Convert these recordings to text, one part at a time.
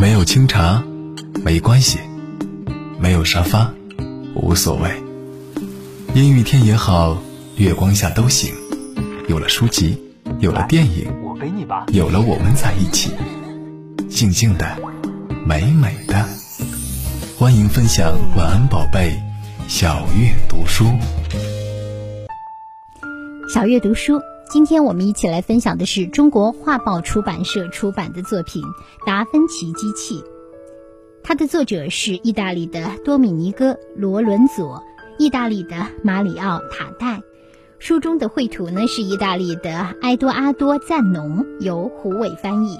没有清茶，没关系；没有沙发，无所谓。阴雨天也好，月光下都行。有了书籍，有了电影，有了我们在一起，静静的，美美的。欢迎分享晚安宝贝，小月读书。小月读书，今天我们一起来分享的是中国画报出版社出版的作品《达芬奇机器》。它的作者是意大利的多米尼哥·罗伦佐，意大利的马里奥·塔代。书中的绘图呢是意大利的埃多阿多·赞农，由胡伟翻译。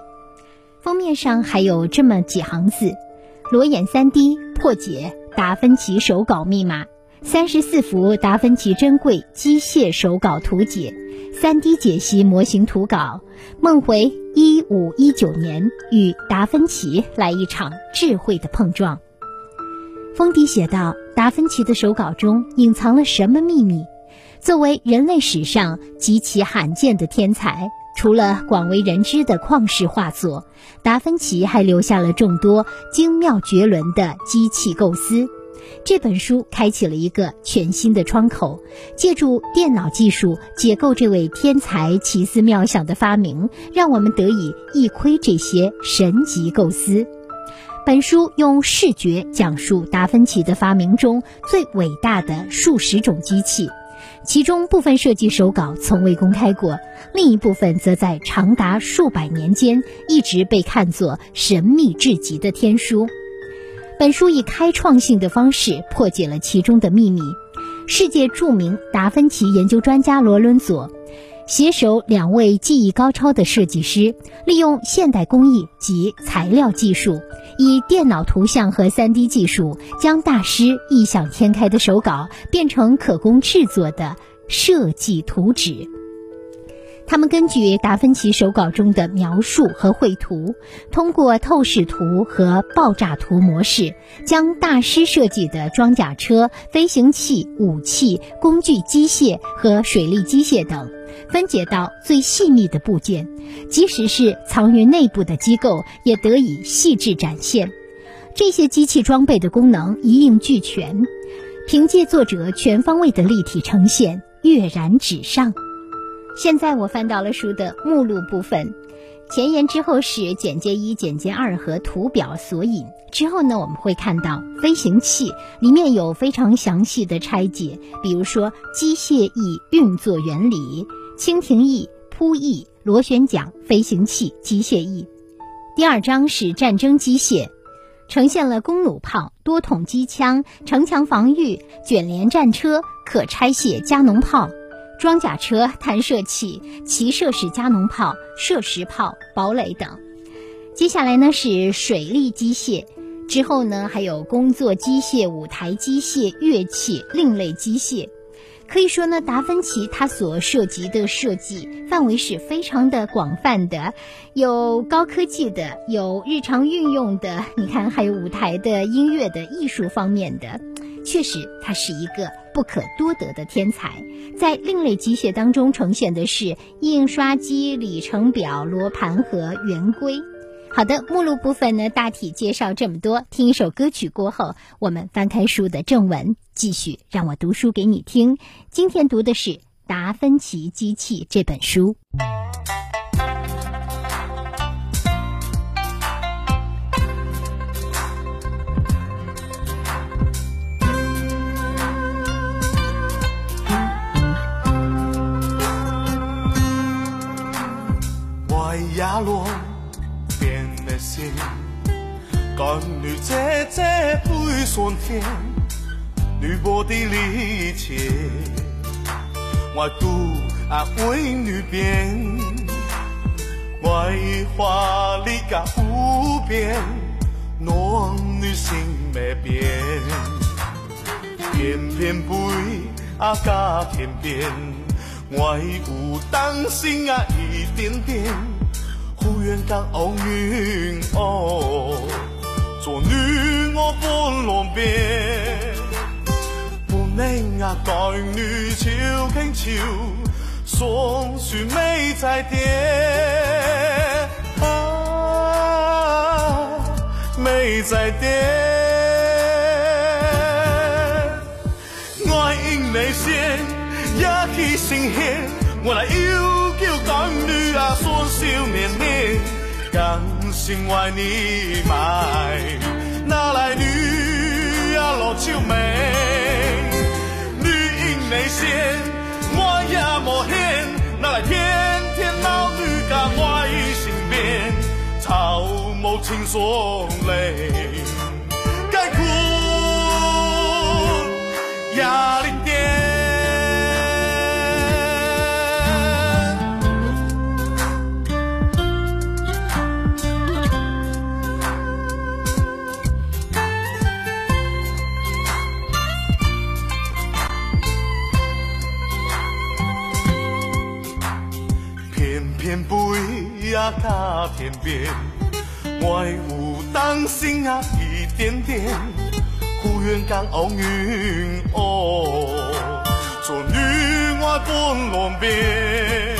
封面上还有这么几行字：“裸眼 3D 破解达芬奇手稿密码。”三十四幅达芬奇珍贵机械手稿图解，三 D 解析模型图稿，梦回一五一九年，与达芬奇来一场智慧的碰撞。封底写道：“达芬奇的手稿中隐藏了什么秘密？”作为人类史上极其罕见的天才，除了广为人知的旷世画作，达芬奇还留下了众多精妙绝伦的机器构思。这本书开启了一个全新的窗口，借助电脑技术解构这位天才奇思妙想的发明，让我们得以一窥这些神级构思。本书用视觉讲述达芬奇的发明中最伟大的数十种机器，其中部分设计手稿从未公开过，另一部分则在长达数百年间一直被看作神秘至极的天书。本书以开创性的方式破解了其中的秘密。世界著名达芬奇研究专家罗伦佐，携手两位技艺高超的设计师，利用现代工艺及材料技术，以电脑图像和 3D 技术，将大师异想天开的手稿变成可供制作的设计图纸。他们根据达芬奇手稿中的描述和绘图，通过透视图和爆炸图模式，将大师设计的装甲车、飞行器、武器、工具机械和水利机械等分解到最细密的部件，即使是藏于内部的机构也得以细致展现。这些机器装备的功能一应俱全，凭借作者全方位的立体呈现，跃然纸上。现在我翻到了书的目录部分，前言之后是简介一、简介二和图表索引。之后呢，我们会看到飞行器里面有非常详细的拆解，比如说机械翼运作原理、蜻蜓翼、扑翼、螺旋桨飞行器机械翼。第二章是战争机械，呈现了弓弩炮、多筒机枪、城墙防御、卷帘战车、可拆卸加农炮。装甲车、弹射器、骑射式加农炮、射石炮、堡垒等。接下来呢是水利机械，之后呢还有工作机械、舞台机械、乐器、另类机械。可以说呢，达芬奇他所涉及的设计范围是非常的广泛的，有高科技的，有日常运用的，你看还有舞台的、音乐的、艺术方面的。确实，他是一个不可多得的天才。在另类机械当中呈现的是印刷机、里程表、罗盘和圆规。好的，目录部分呢，大体介绍这么多。听一首歌曲过后，我们翻开书的正文，继续让我读书给你听。今天读的是《达芬奇机器》这本书。压落变的心，干女姐姐配酸甜，女薄的力气，我独啊为女变，为华丽个无边，男女心没变，偏。偏不啊加天边，我有担心啊一点点。不愿当奥运哦，做女我不能变，不能啊待女求恳求，双须美在点啊，美在点。我因内线也去新鲜，我来 yêu kiều con nữ à xuân siêu niên niên 甘心为你买。哪来女呀落秋梅？绿荫内仙，我也莫羡。哪来天天老女甲我心边？草木青松泪，该哭呀哩。到天边，我有当心啊，一点点，忽远港奥运哦，做女我半路边，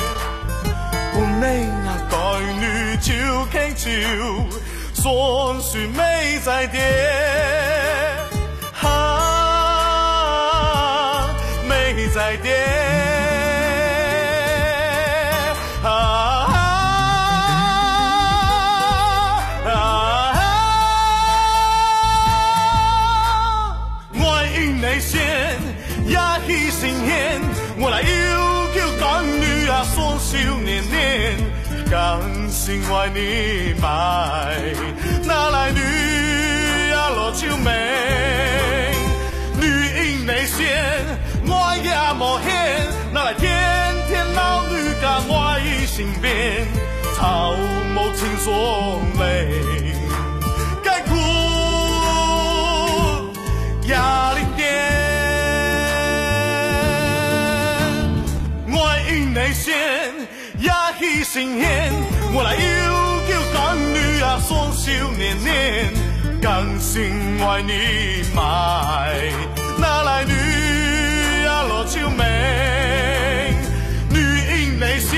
本来啊该女就牵手，算是美在点，哈，美在点。线，一许信仙，我来要求伴女啊，双手黏黏，甘心为你买，哪来女呀罗酒美，女音内仙，我也无限，哪来天天闹女甲我一身边，草木青松美。新，我来又求干女啊，双手连连，甘心爱你卖，哪来女啊落手梅，女英内线，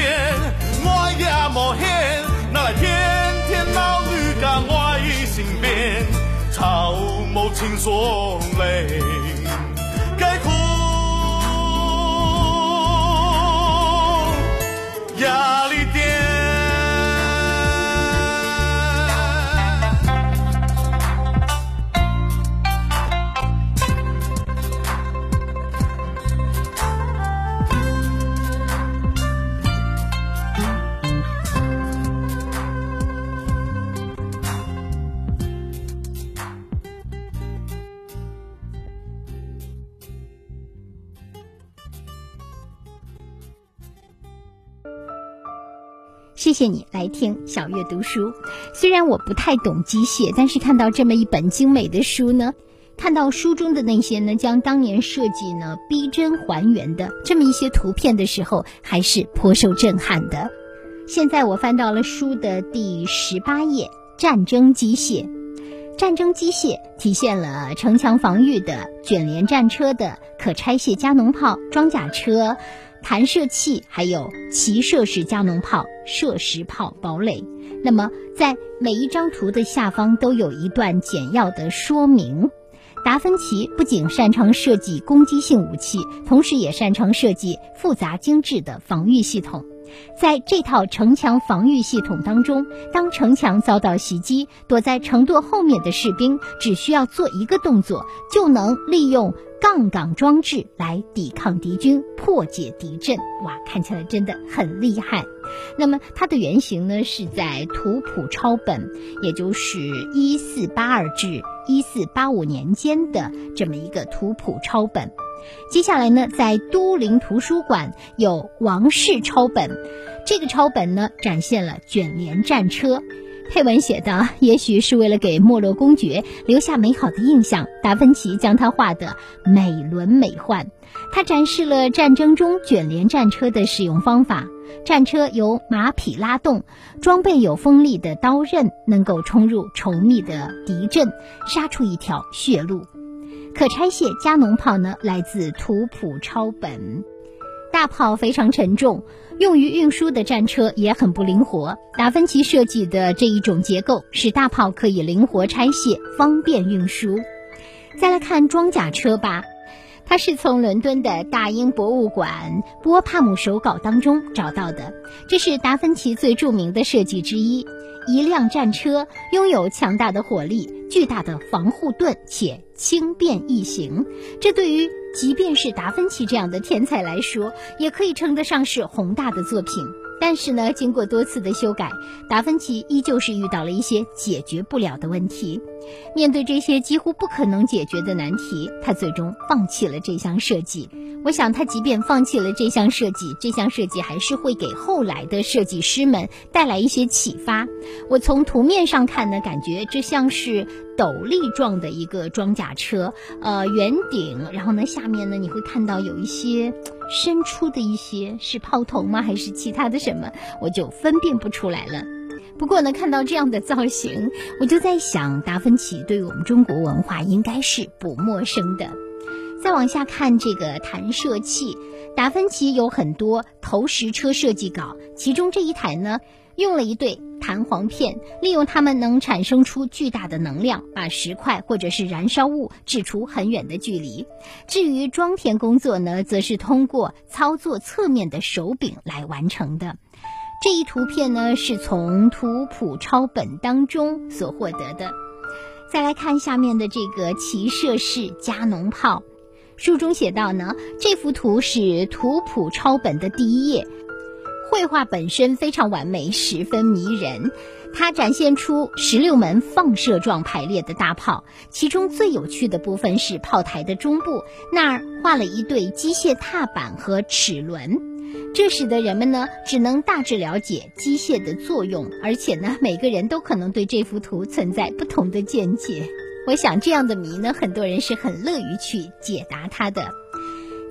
我也无限，哪来天天老女甲我一身边，草木青松泪。谢你来听小月读书。虽然我不太懂机械，但是看到这么一本精美的书呢，看到书中的那些呢，将当年设计呢逼真还原的这么一些图片的时候，还是颇受震撼的。现在我翻到了书的第十八页，战争机械。战争机械体现了城墙防御的卷帘战车的可拆卸加农炮、装甲车。弹射器，还有骑射式加农炮、射石炮堡垒。那么，在每一张图的下方都有一段简要的说明。达芬奇不仅擅长设计攻击性武器，同时也擅长设计复杂精致的防御系统。在这套城墙防御系统当中，当城墙遭到袭击，躲在城垛后面的士兵只需要做一个动作，就能利用。杠杆装置来抵抗敌军，破解敌阵，哇，看起来真的很厉害。那么它的原型呢，是在图谱抄本，也就是一四八二至一四八五年间的这么一个图谱抄本。接下来呢，在都灵图书馆有王室抄本，这个抄本呢，展现了卷帘战车。配文写道：“也许是为了给没落公爵留下美好的印象，达芬奇将它画得美轮美奂。他展示了战争中卷帘战车的使用方法。战车由马匹拉动，装备有锋利的刀刃，能够冲入稠密的敌阵，杀出一条血路。可拆卸加农炮呢，来自图谱抄本。”大炮非常沉重，用于运输的战车也很不灵活。达芬奇设计的这一种结构，使大炮可以灵活拆卸，方便运输。再来看装甲车吧，它是从伦敦的大英博物馆波帕姆手稿当中找到的，这是达芬奇最著名的设计之一。一辆战车拥有强大的火力、巨大的防护盾，且轻便易行。这对于即便是达芬奇这样的天才来说，也可以称得上是宏大的作品。但是呢，经过多次的修改，达芬奇依旧是遇到了一些解决不了的问题。面对这些几乎不可能解决的难题，他最终放弃了这项设计。我想，他即便放弃了这项设计，这项设计还是会给后来的设计师们带来一些启发。我从图面上看呢，感觉这像是斗笠状的一个装甲车，呃，圆顶，然后呢，下面呢，你会看到有一些。伸出的一些是炮筒吗？还是其他的什么？我就分辨不出来了。不过呢，看到这样的造型，我就在想，达芬奇对于我们中国文化应该是不陌生的。再往下看这个弹射器，达芬奇有很多投石车设计稿，其中这一台呢。用了一对弹簧片，利用它们能产生出巨大的能量，把石块或者是燃烧物掷出很远的距离。至于装填工作呢，则是通过操作侧面的手柄来完成的。这一图片呢，是从图谱抄本当中所获得的。再来看下面的这个骑射式加农炮，书中写到呢，这幅图是图谱抄本的第一页。绘画本身非常完美，十分迷人。它展现出十六门放射状排列的大炮，其中最有趣的部分是炮台的中部那儿画了一对机械踏板和齿轮，这使得人们呢只能大致了解机械的作用，而且呢每个人都可能对这幅图存在不同的见解。我想这样的谜呢，很多人是很乐于去解答它的。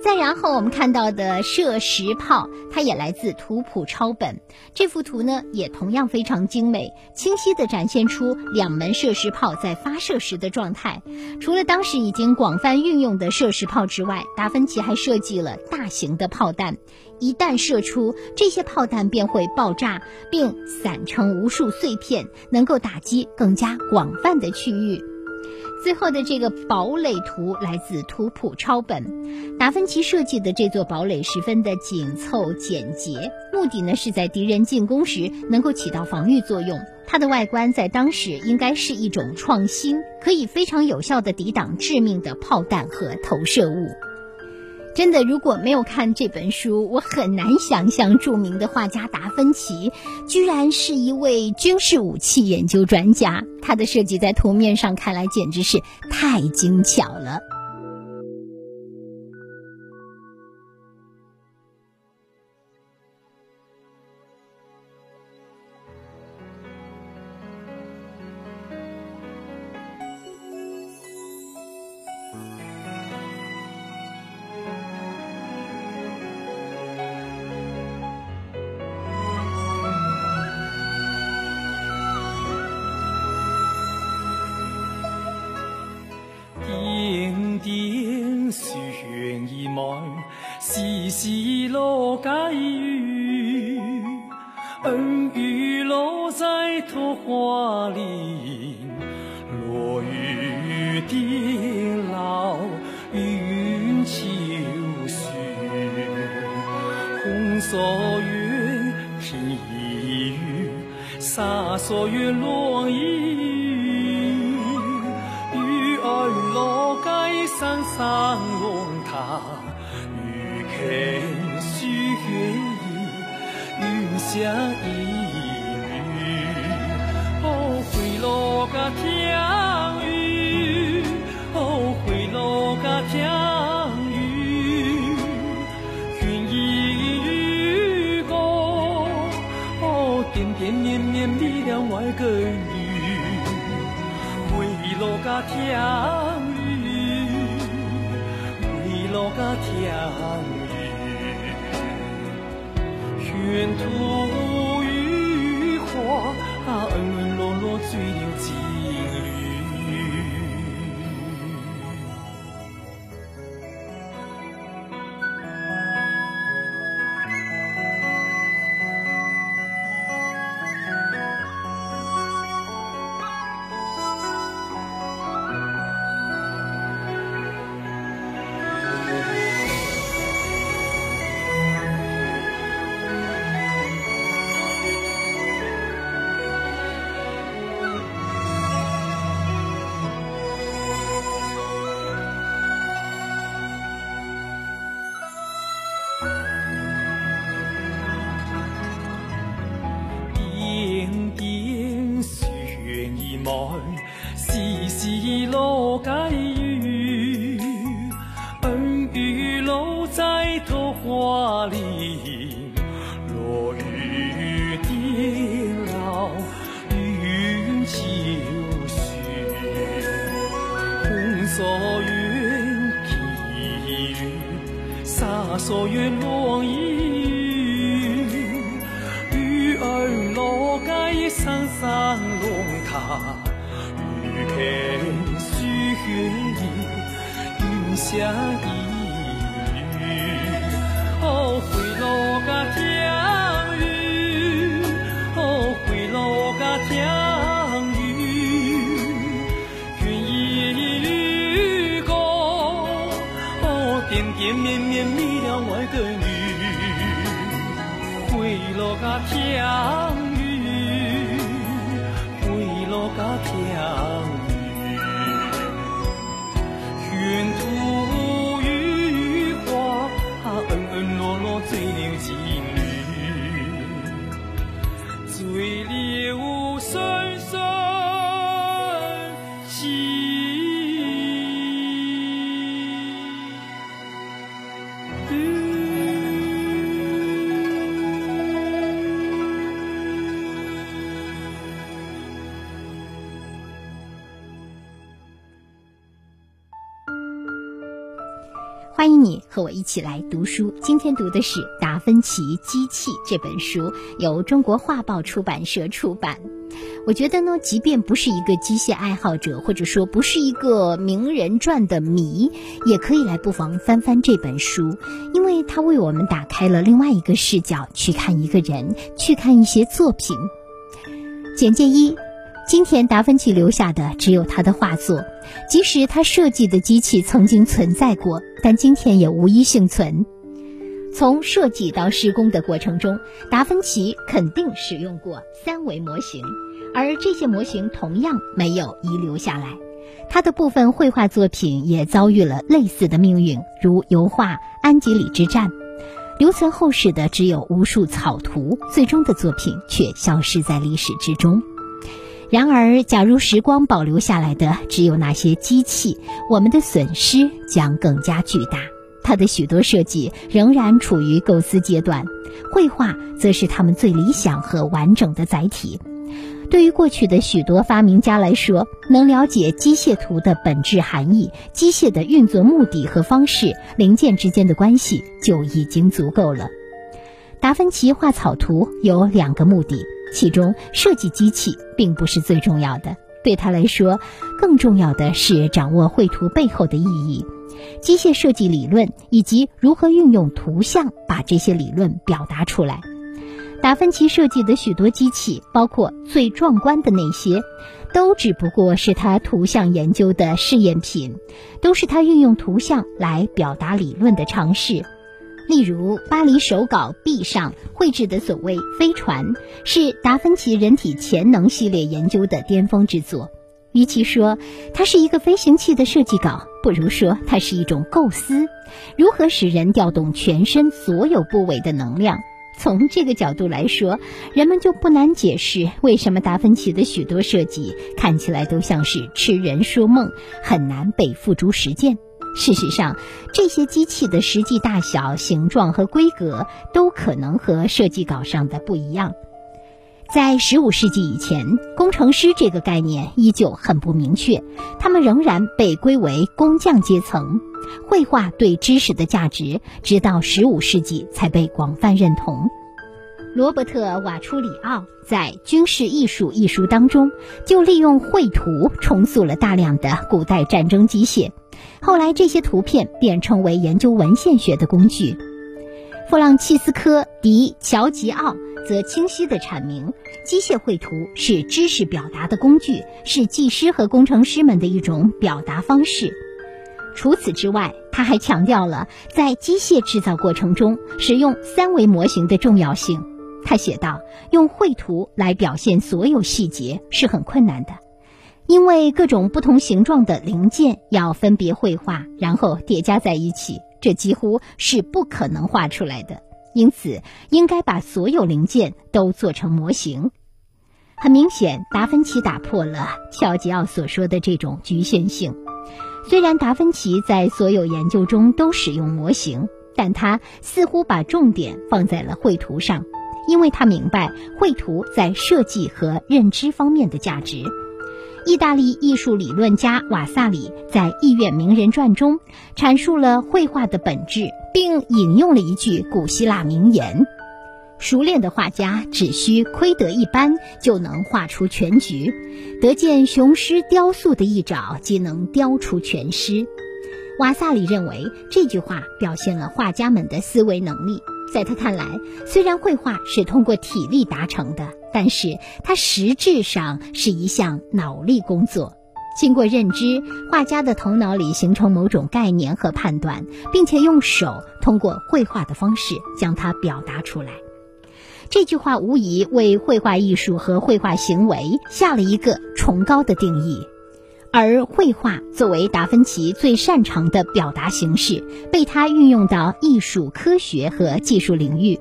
再然后，我们看到的射石炮，它也来自图谱抄本。这幅图呢，也同样非常精美，清晰地展现出两门射石炮在发射时的状态。除了当时已经广泛运用的射石炮之外，达芬奇还设计了大型的炮弹。一旦射出，这些炮弹便会爆炸，并散成无数碎片，能够打击更加广泛的区域。最后的这个堡垒图来自图谱抄本，达芬奇设计的这座堡垒十分的紧凑简洁，目的呢是在敌人进攻时能够起到防御作用。它的外观在当时应该是一种创新，可以非常有效的抵挡致命的炮弹和投射物。真的，如果没有看这本书，我很难想象著名的画家达芬奇居然是一位军事武器研究专家。他的设计在图面上看来简直是太精巧了。让龙塔与肯许愿意云下一缕哦回落个天雨。哦回落个天雨云一歌哦点点滴滴里个雨回落个天甲听雨，云土。山龙塔，雨开雪里，云下一缕。哦，回落个天雨，哦，回落个天雨，愿意雨过，哦，点点绵绵迷了我的女，回落个天欢迎你和我一起来读书。今天读的是《达芬奇机器》这本书，由中国画报出版社出版。我觉得呢，即便不是一个机械爱好者，或者说不是一个名人传的迷，也可以来不妨翻翻这本书，因为它为我们打开了另外一个视角，去看一个人，去看一些作品。简介一。今天达芬奇留下的只有他的画作，即使他设计的机器曾经存在过，但今天也无一幸存。从设计到施工的过程中，达芬奇肯定使用过三维模型，而这些模型同样没有遗留下来。他的部分绘画作品也遭遇了类似的命运，如油画《安吉里之战》，留存后世的只有无数草图，最终的作品却消失在历史之中。然而，假如时光保留下来的只有那些机器，我们的损失将更加巨大。它的许多设计仍然处于构思阶段，绘画则是他们最理想和完整的载体。对于过去的许多发明家来说，能了解机械图的本质含义、机械的运作目的和方式、零件之间的关系就已经足够了。达芬奇画草图有两个目的。其中，设计机器并不是最重要的，对他来说，更重要的是掌握绘图背后的意义、机械设计理论以及如何运用图像把这些理论表达出来。达芬奇设计的许多机器，包括最壮观的那些，都只不过是他图像研究的试验品，都是他运用图像来表达理论的尝试。例如，巴黎手稿壁上绘制的所谓飞船，是达芬奇人体潜能系列研究的巅峰之作。与其说它是一个飞行器的设计稿，不如说它是一种构思，如何使人调动全身所有部位的能量。从这个角度来说，人们就不难解释为什么达芬奇的许多设计看起来都像是痴人说梦，很难被付诸实践。事实上，这些机器的实际大小、形状和规格都可能和设计稿上的不一样。在15世纪以前，工程师这个概念依旧很不明确，他们仍然被归为工匠阶层。绘画对知识的价值，直到15世纪才被广泛认同。罗伯特·瓦楚里奥在《军事艺术》一书当中，就利用绘图重塑了大量的古代战争机械。后来，这些图片便成为研究文献学的工具。弗朗契斯科·迪乔吉奥则清晰地阐明，机械绘图是知识表达的工具，是技师和工程师们的一种表达方式。除此之外，他还强调了在机械制造过程中使用三维模型的重要性。他写道：“用绘图来表现所有细节是很困难的。”因为各种不同形状的零件要分别绘画，然后叠加在一起，这几乎是不可能画出来的。因此，应该把所有零件都做成模型。很明显，达芬奇打破了乔吉奥所说的这种局限性。虽然达芬奇在所有研究中都使用模型，但他似乎把重点放在了绘图上，因为他明白绘图在设计和认知方面的价值。意大利艺术理论家瓦萨里在《艺苑名人传》中阐述了绘画的本质，并引用了一句古希腊名言。熟练的画家只需窥得一斑，就能画出全局；得见雄狮雕塑的一爪，即能雕出全诗。瓦萨里认为这句话表现了画家们的思维能力。在他看来，虽然绘画是通过体力达成的，但是它实质上是一项脑力工作。经过认知，画家的头脑里形成某种概念和判断，并且用手通过绘画的方式将它表达出来。这句话无疑为绘画艺术和绘画行为下了一个崇高的定义，而绘画作为达芬奇最擅长的表达形式，被他运用到艺术、科学和技术领域。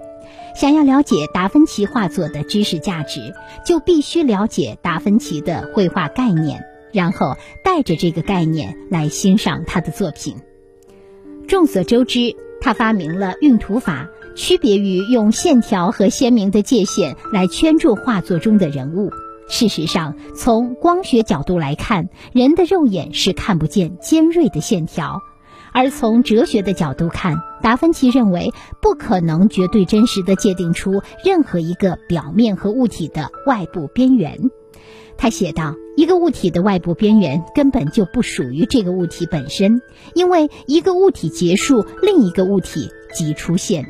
想要了解达芬奇画作的知识价值，就必须了解达芬奇的绘画概念，然后带着这个概念来欣赏他的作品。众所周知，他发明了晕涂法。区别于用线条和鲜明的界限来圈住画作中的人物。事实上，从光学角度来看，人的肉眼是看不见尖锐的线条；而从哲学的角度看，达芬奇认为不可能绝对真实的界定出任何一个表面和物体的外部边缘。他写道：“一个物体的外部边缘根本就不属于这个物体本身，因为一个物体结束，另一个物体即出现。”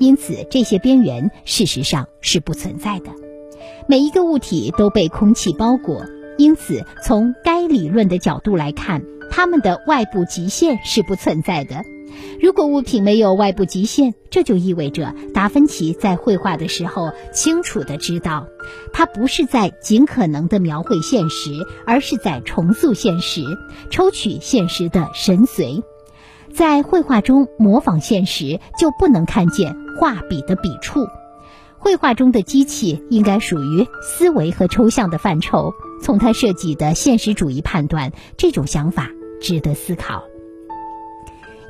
因此，这些边缘事实上是不存在的。每一个物体都被空气包裹，因此从该理论的角度来看，它们的外部极限是不存在的。如果物品没有外部极限，这就意味着达芬奇在绘画的时候清楚地知道，他不是在尽可能地描绘现实，而是在重塑现实，抽取现实的神髓。在绘画中模仿现实，就不能看见画笔的笔触。绘画中的机器应该属于思维和抽象的范畴。从他设计的现实主义判断，这种想法值得思考。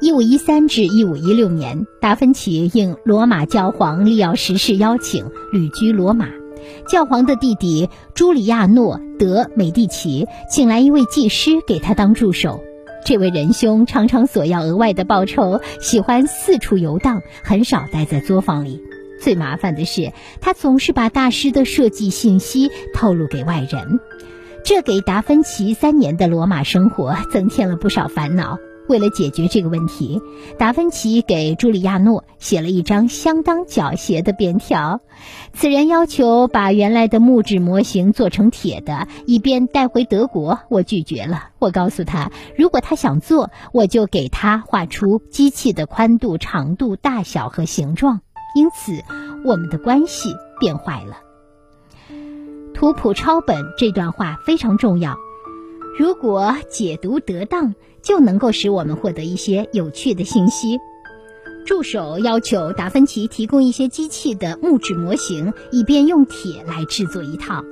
一五一三至一五一六年，达芬奇应罗马教皇利奥十世邀请旅居罗马，教皇的弟弟朱里亚诺·德·美第奇请来一位技师给他当助手。这位仁兄常常索要额外的报酬，喜欢四处游荡，很少待在作坊里。最麻烦的是，他总是把大师的设计信息透露给外人，这给达芬奇三年的罗马生活增添了不少烦恼。为了解决这个问题，达芬奇给朱里亚诺写了一张相当狡黠的便条。此人要求把原来的木质模型做成铁的，以便带回德国。我拒绝了。我告诉他，如果他想做，我就给他画出机器的宽度、长度、大小和形状。因此，我们的关系变坏了。图谱抄本这段话非常重要。如果解读得当，就能够使我们获得一些有趣的信息。助手要求达芬奇提供一些机器的木质模型，以便用铁来制作一套。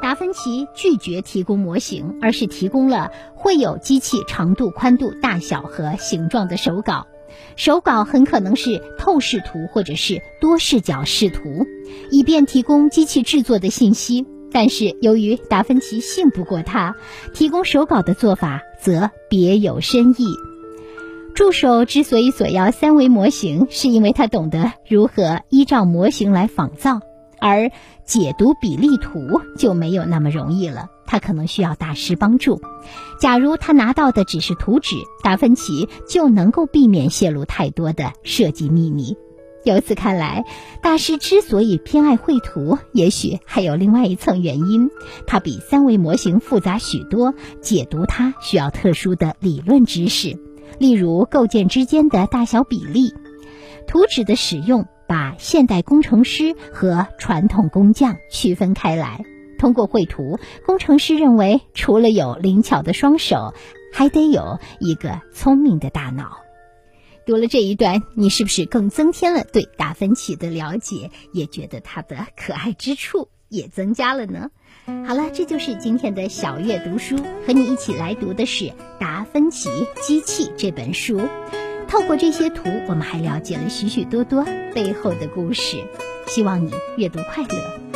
达芬奇拒绝提供模型，而是提供了绘有机器长度、宽度、大小和形状的手稿。手稿很可能是透视图或者是多视角视图，以便提供机器制作的信息。但是由于达芬奇信不过他，提供手稿的做法则别有深意。助手之所以索要三维模型，是因为他懂得如何依照模型来仿造，而解读比例图就没有那么容易了。他可能需要大师帮助。假如他拿到的只是图纸，达芬奇就能够避免泄露太多的设计秘密。由此看来，大师之所以偏爱绘图，也许还有另外一层原因。它比三维模型复杂许多，解读它需要特殊的理论知识，例如构件之间的大小比例。图纸的使用把现代工程师和传统工匠区分开来。通过绘图，工程师认为除了有灵巧的双手，还得有一个聪明的大脑。读了这一段，你是不是更增添了对达芬奇的了解，也觉得他的可爱之处也增加了呢？好了，这就是今天的小月读书，和你一起来读的是《达芬奇机器》这本书。透过这些图，我们还了解了许许多多背后的故事。希望你阅读快乐。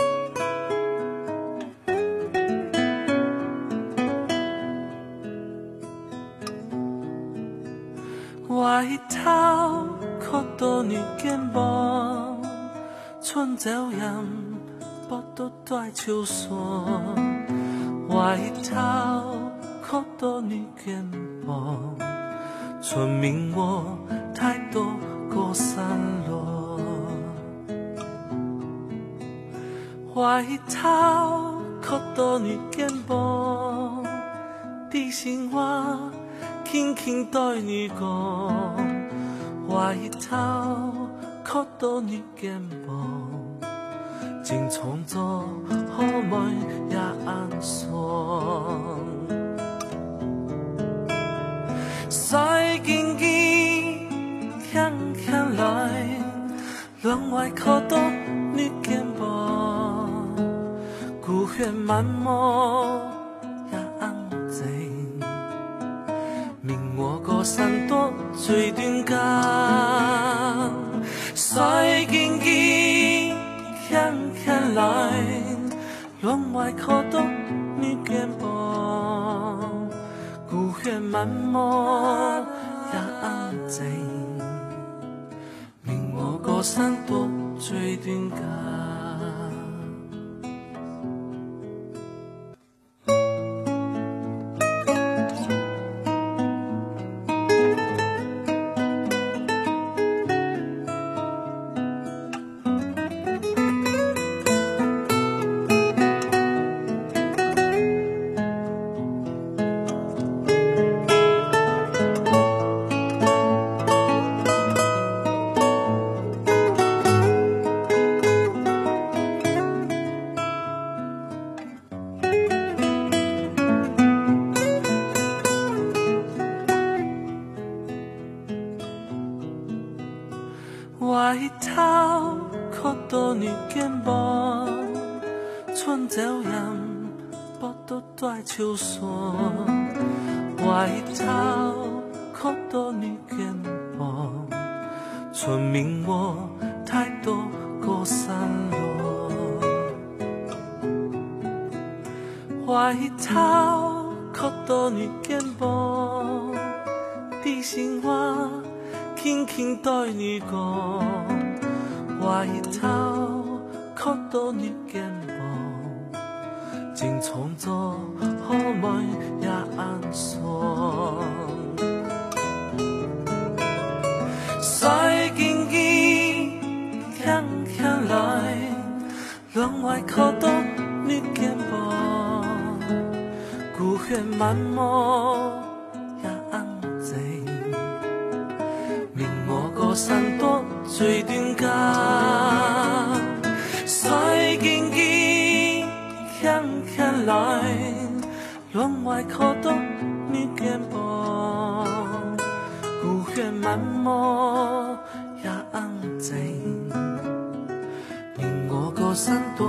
外头可多女肩膀，春朝阳不都在秋霜。外头可多女肩膀，春明我太多过山落。外头可多女肩膀，地心话。轻轻对你讲，外头靠到你肩膀，正创作好梦也安爽。赛经机轻轻来，窗外靠到你肩膀，孤悬满目。山多最短间，赛经机轻轻来，窗外看到你肩膀，孤悬满目也安静，明我高山多最短间。外头可多你肩膀，地心话轻轻对你讲，外头可多你肩膀，正创作。好梦也安爽，赛经机轻轻来，窗外靠到孤悬满目也安静，明我高山多最短间，赛经机轻轻来。窗外看到你肩膀，孤悬满目也安静，令我高山多